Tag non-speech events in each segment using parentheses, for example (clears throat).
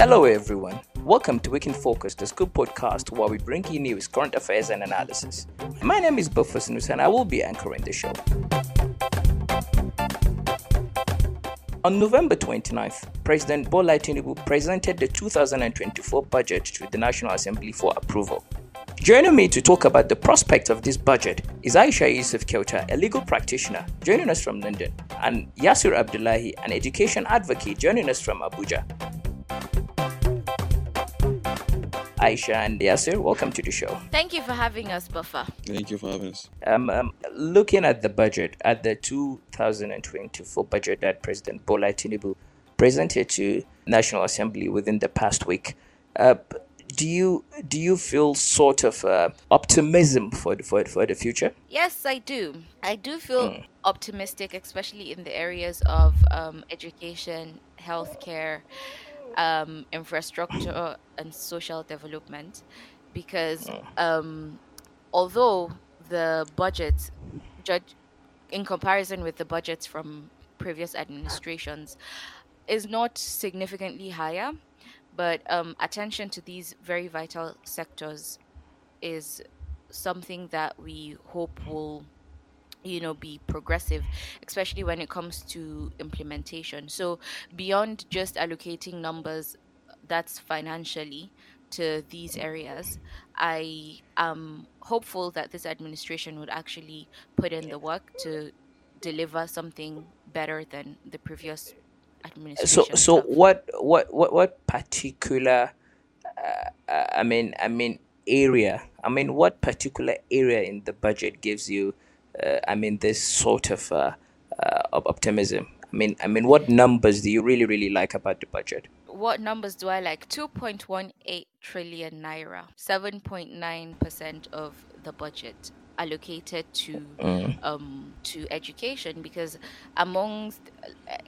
Hello, everyone. Welcome to Week in Focus, the Skuup podcast where we bring you news, current affairs, and analysis. My name is Bufus Nus, and I will be anchoring the show. On November 29th, President Bola Tinubu presented the 2024 budget to the National Assembly for approval. Joining me to talk about the prospect of this budget is Aisha Yusuf Kyota, a legal practitioner joining us from London, and Yasir Abdullahi, an education advocate joining us from Abuja. Aisha and Yasir, welcome to the show. Thank you for having us, Buffer. Thank you for having us. Um, um, looking at the budget, at the 2024 budget that President Bola Tinubu presented to National Assembly within the past week, uh, do you do you feel sort of uh, optimism for the, for for the future? Yes, I do. I do feel mm. optimistic, especially in the areas of um, education, healthcare, um, infrastructure, and social development, because mm. um, although the budget, judge, in comparison with the budgets from previous administrations, is not significantly higher but um, attention to these very vital sectors is something that we hope will you know be progressive especially when it comes to implementation so beyond just allocating numbers that's financially to these areas i am hopeful that this administration would actually put in the work to deliver something better than the previous administration. so so what what what what particular uh, uh, i mean i mean area i mean what particular area in the budget gives you i mean this sort of uh, uh, of optimism i mean i mean what numbers do you really really like about the budget what numbers do i like 2.18 trillion naira 7.9% of the budget allocated to mm. um, to education because amongst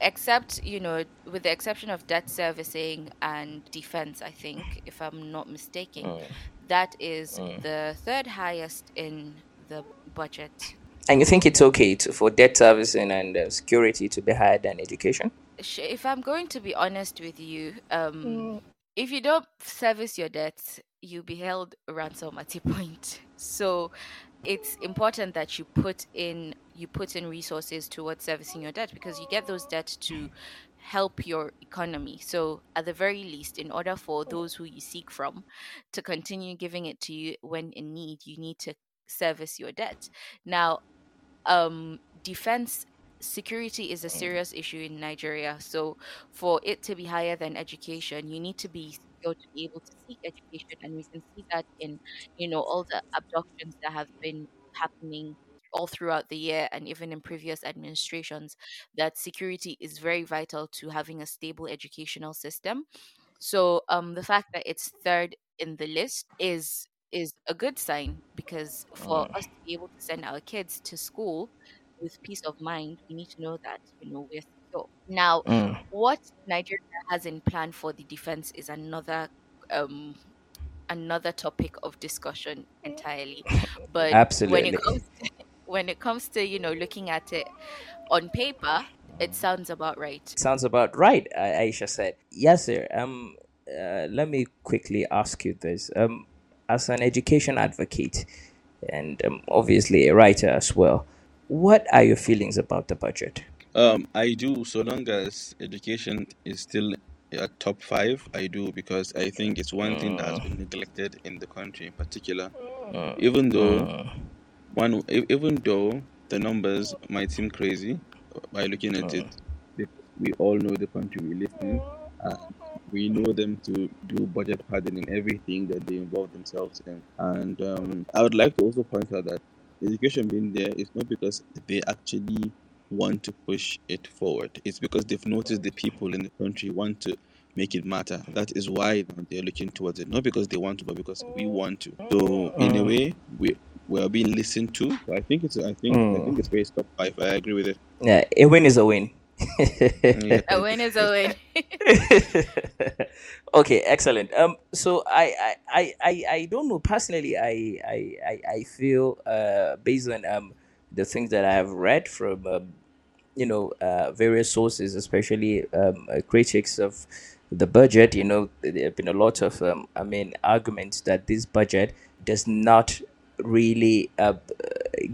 except you know with the exception of debt servicing and defense i think if i'm not mistaken mm. that is mm. the third highest in the budget and you think it's okay to, for debt servicing and uh, security to be higher than education if i'm going to be honest with you um, mm. if you don't service your debts you'll be held ransom at a (laughs) point so it's important that you put in you put in resources towards servicing your debt because you get those debts to help your economy. So at the very least, in order for those who you seek from to continue giving it to you when in need, you need to service your debt. Now, um, defense security is a serious issue in Nigeria. So for it to be higher than education, you need to be to be able to seek education. And we can see that in, you know, all the abductions that have been happening all throughout the year and even in previous administrations that security is very vital to having a stable educational system so um, the fact that it's third in the list is is a good sign because for mm. us to be able to send our kids to school with peace of mind we need to know that you know we're now, Mm. what Nigeria has in plan for the defense is another um another topic of discussion entirely. (laughs) But Absolutely. when it comes to, (laughs) when it comes to you know looking at it on paper, it sounds about right. Sounds about right, Aisha said. Yes, sir. Um, uh, let me quickly ask you this. Um, as an education advocate and um, obviously a writer as well, what are your feelings about the budget? Um, I do, so long as education is still at top five, I do because I think it's one thing that has been mm. neglected in the country in particular. Mm. Even though mm. one, even though the numbers might seem crazy uh, by looking at it, we all know the country we live in. Uh, And we know them to do budget padding in everything that they involve themselves in. And um, I would like to also point out that education being there is not because they actually want to push it forward. It's because they've noticed the people in the country want to make it matter. That is why they're looking towards it. Not because they want to, but because we want to. So in a mm. way, we we are being listened to. I think it's I think mm. I think it's very top five. I agree with it. Yeah, a win is a win. (laughs) a win is a win. (laughs) okay, excellent. Um, so I, I, I, I don't know personally. I, I, I feel uh, based on um the things that I have read from um, you know uh, various sources, especially um, uh, critics of the budget, you know, there have been a lot of, um, I mean, arguments that this budget does not really uh,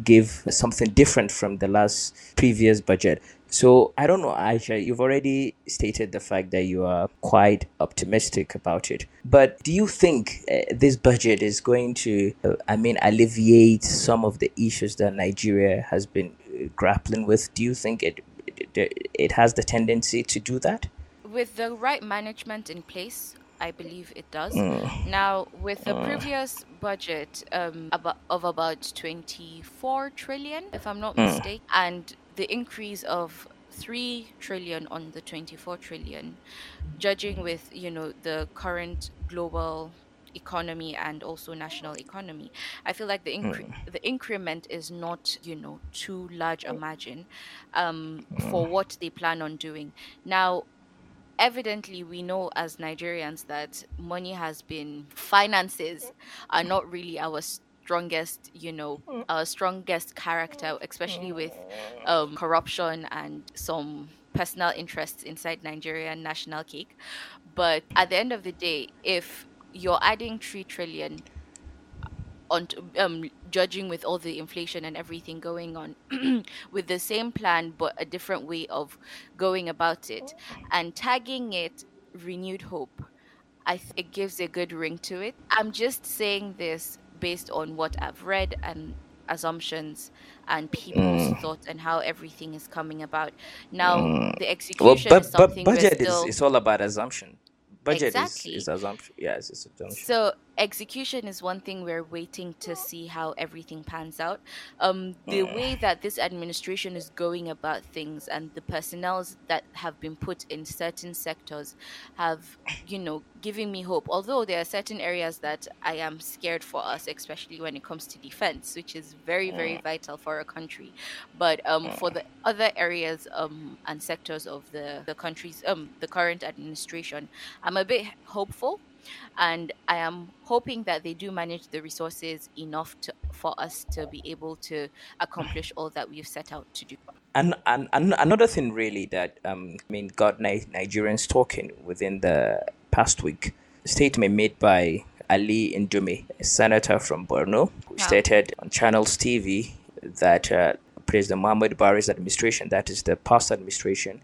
give something different from the last previous budget. So I don't know, Aisha, you've already stated the fact that you are quite optimistic about it. But do you think uh, this budget is going to, uh, I mean, alleviate some of the issues that Nigeria has been uh, grappling with? Do you think it, it, it has the tendency to do that? With the right management in place, I believe it does. Mm. Now, with the mm. previous budget um, of about 24 trillion, if I'm not mm. mistaken, and the increase of 3 trillion on the 24 trillion, judging with, you know, the current global economy and also national economy i feel like the incre- mm. the increment is not you know too large a margin um, for mm. what they plan on doing now evidently we know as Nigerians that money has been finances are not really our strongest you know our strongest character especially with um, corruption and some personal interests inside Nigerian national cake. But at the end of the day if you're adding 3 trillion on um, judging with all the inflation and everything going on (clears throat) with the same plan but a different way of going about it and tagging it renewed hope i th- it gives a good ring to it. I'm just saying this based on what i've read and assumptions and people's mm. thoughts and how everything is coming about now mm. the execution well, but, is something but budget still... is, is all about assumption budget exactly. is, is assumption yes it's assumption so execution is one thing we're waiting to see how everything pans out. Um, the mm. way that this administration is going about things and the personnel that have been put in certain sectors have, you know, giving me hope. Although there are certain areas that I am scared for us, especially when it comes to defense, which is very, very mm. vital for a country. But um, for the other areas um, and sectors of the, the country's, um, the current administration, I'm a bit hopeful and I am hoping that they do manage the resources enough to, for us to be able to accomplish all that we've set out to do. And, and, and another thing really that um, I mean got Nigerians talking within the past week, statement made by Ali Ndume, a senator from Borno, who stated on Channels TV that uh, President Muhammad Buhari's administration, that is the past administration,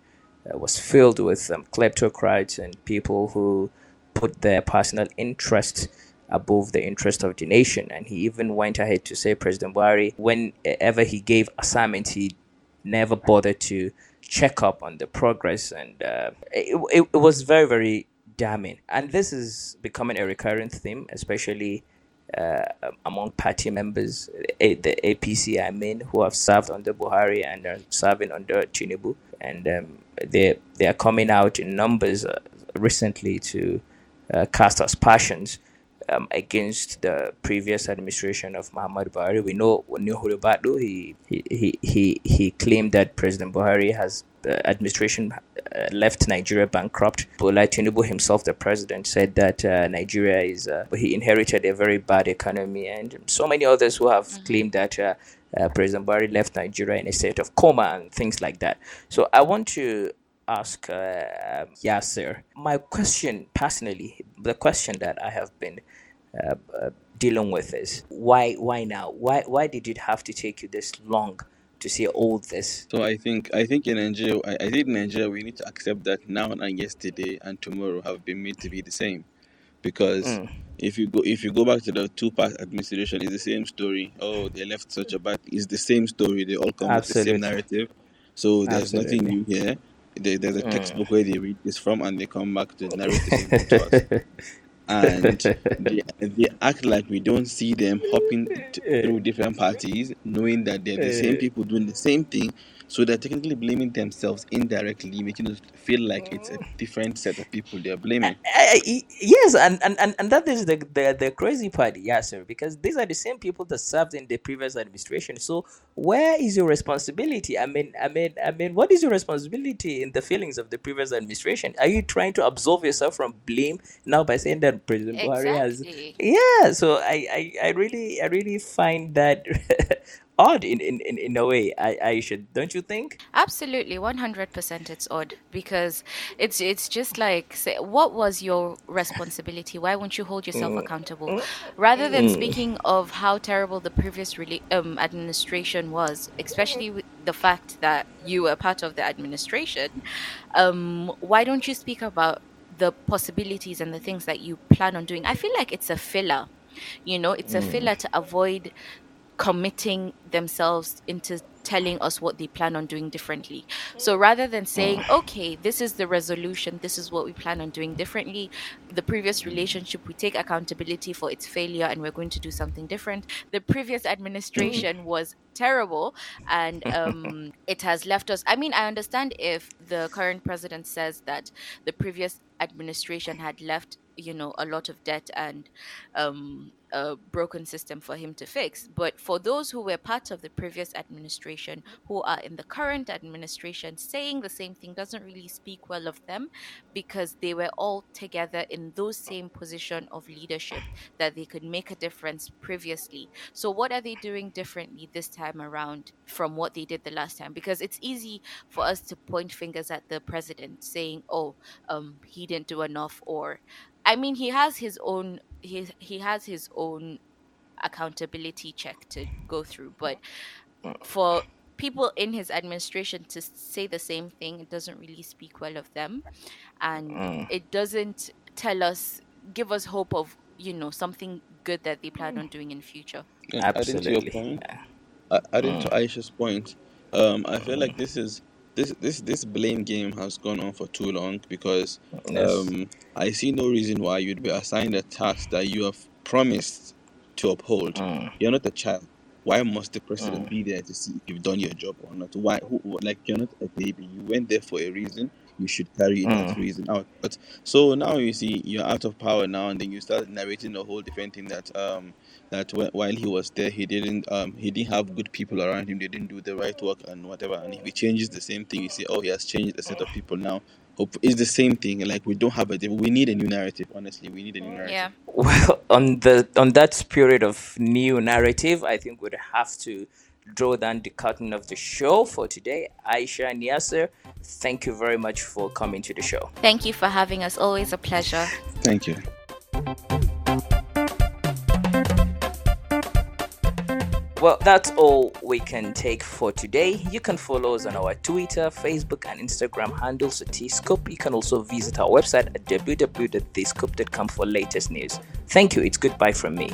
uh, was filled with um, kleptocrats and people who put their personal interest above the interest of the nation. And he even went ahead to say, President Buhari, whenever he gave assignments, he never bothered to check up on the progress. And uh, it, it, it, was very, very damning. And this is becoming a recurrent theme, especially uh, among party members, the APC, I mean, who have served under Buhari and are serving under Tinubu. And um, they, they are coming out in numbers uh, recently to cast aspersions um, against the previous administration of Muhammad Buhari. We know Nuhu Ribadu, he, he, he, he, he claimed that President Buhari has the administration uh, left Nigeria bankrupt. Bola Tinubu himself, the president, said that uh, Nigeria is, uh, he inherited a very bad economy, and so many others who have mm-hmm. claimed that uh, uh, President Buhari left Nigeria in a state of coma and things like that. So I want to ask uh, Yasir. My question, personally, the question that I have been uh, uh, dealing with is why? Why now? Why? Why did it have to take you this long to see all this? So I think I think in Nigeria, I, I think in Nigeria we need to accept that now and yesterday and tomorrow have been made to be the same, because. Mm. If you go, if you go back to the two-part administration, it's the same story. Oh, they left such a bad. It's the same story. They all come Absolutely. with the same narrative. So there's Absolutely. nothing new here. They, there's a hmm. textbook where they read this from and they come back to narrate the to (laughs) us. And they, they act like we don't see them hopping t- through different parties, knowing that they're the same people doing the same thing, so they're technically blaming themselves indirectly, making us feel like it's a different set of people they're blaming. Uh, yes, and, and, and, and that is the, the, the crazy part, yes, sir, because these are the same people that served in the previous administration. So where is your responsibility? I mean, I mean, I mean, what is your responsibility in the feelings of the previous administration? Are you trying to absolve yourself from blame now by saying that that President Buhari has. Yeah, so I, I, I really I really find that (laughs) odd in, in, in, in a way, I, I should, don't you think? Absolutely, 100% it's odd because it's it's just like, say, what was your responsibility? Why won't you hold yourself mm. accountable? Rather than mm. speaking of how terrible the previous really, um, administration was, especially with the fact that you were part of the administration, um, why don't you speak about the possibilities and the things that you plan on doing? I feel like it's a filler you know it's a mm. filler to avoid committing themselves into telling us what they plan on doing differently. So rather than saying, okay, this is the resolution, this is what we plan on doing differently, the previous relationship, we take accountability for its failure and we're going to do something different. The previous administration was terrible and um, (laughs) it has left us. I mean, I understand if the current president says that the previous administration had left, you know, a lot of debt and um, a broken system for him to fix. But for those who were part of the previous administration, who are in the current administration, saying the same thing doesn't really speak well of them because they were all together in those same position of leadership that they could make a difference previously. So what are they doing differently this time around from what they did the last time? Because it's easy for us to point fingers at the president saying, "Oh, um, he didn't do enough," or I mean, he has his own he he has his own accountability check to go through, but for people in his administration to say the same thing, it doesn't really speak well of them, and mm. it doesn't tell us give us hope of you know something good that they plan on doing in future. Absolutely. Adding to your point, adding mm. to Aisha's point, um, I feel like this is this this this blame game has gone on for too long because yes. um, I see no reason why you'd be assigned a task that you have promised to uphold. Mm. You're not a child. Why must the president mm. be there to see if you've done your job or not? Why? Who, like you're not a baby. You went there for a reason. You should carry mm. that reason out. But so now you see you're out of power now, and then you start narrating a whole different thing that um that while he was there, he didn't um he didn't have good people around him. They didn't do the right work and whatever. And if he changes the same thing, you see, oh, he has changed a set of people now. Hope it's the same thing. Like we don't have a we need a new narrative. Honestly, we need a new mm, narrative. Yeah. Well, (laughs) on the on that spirit of new narrative, I think we'd have to draw down the curtain of the show for today. Aisha and Yasir, thank you very much for coming to the show. Thank you for having us. Always a pleasure. Thank you. Well, that's all we can take for today. You can follow us on our Twitter, Facebook, and Instagram handles at theskuup. You can also visit our website at www.theskuup.com for latest news. Thank you. It's goodbye from me.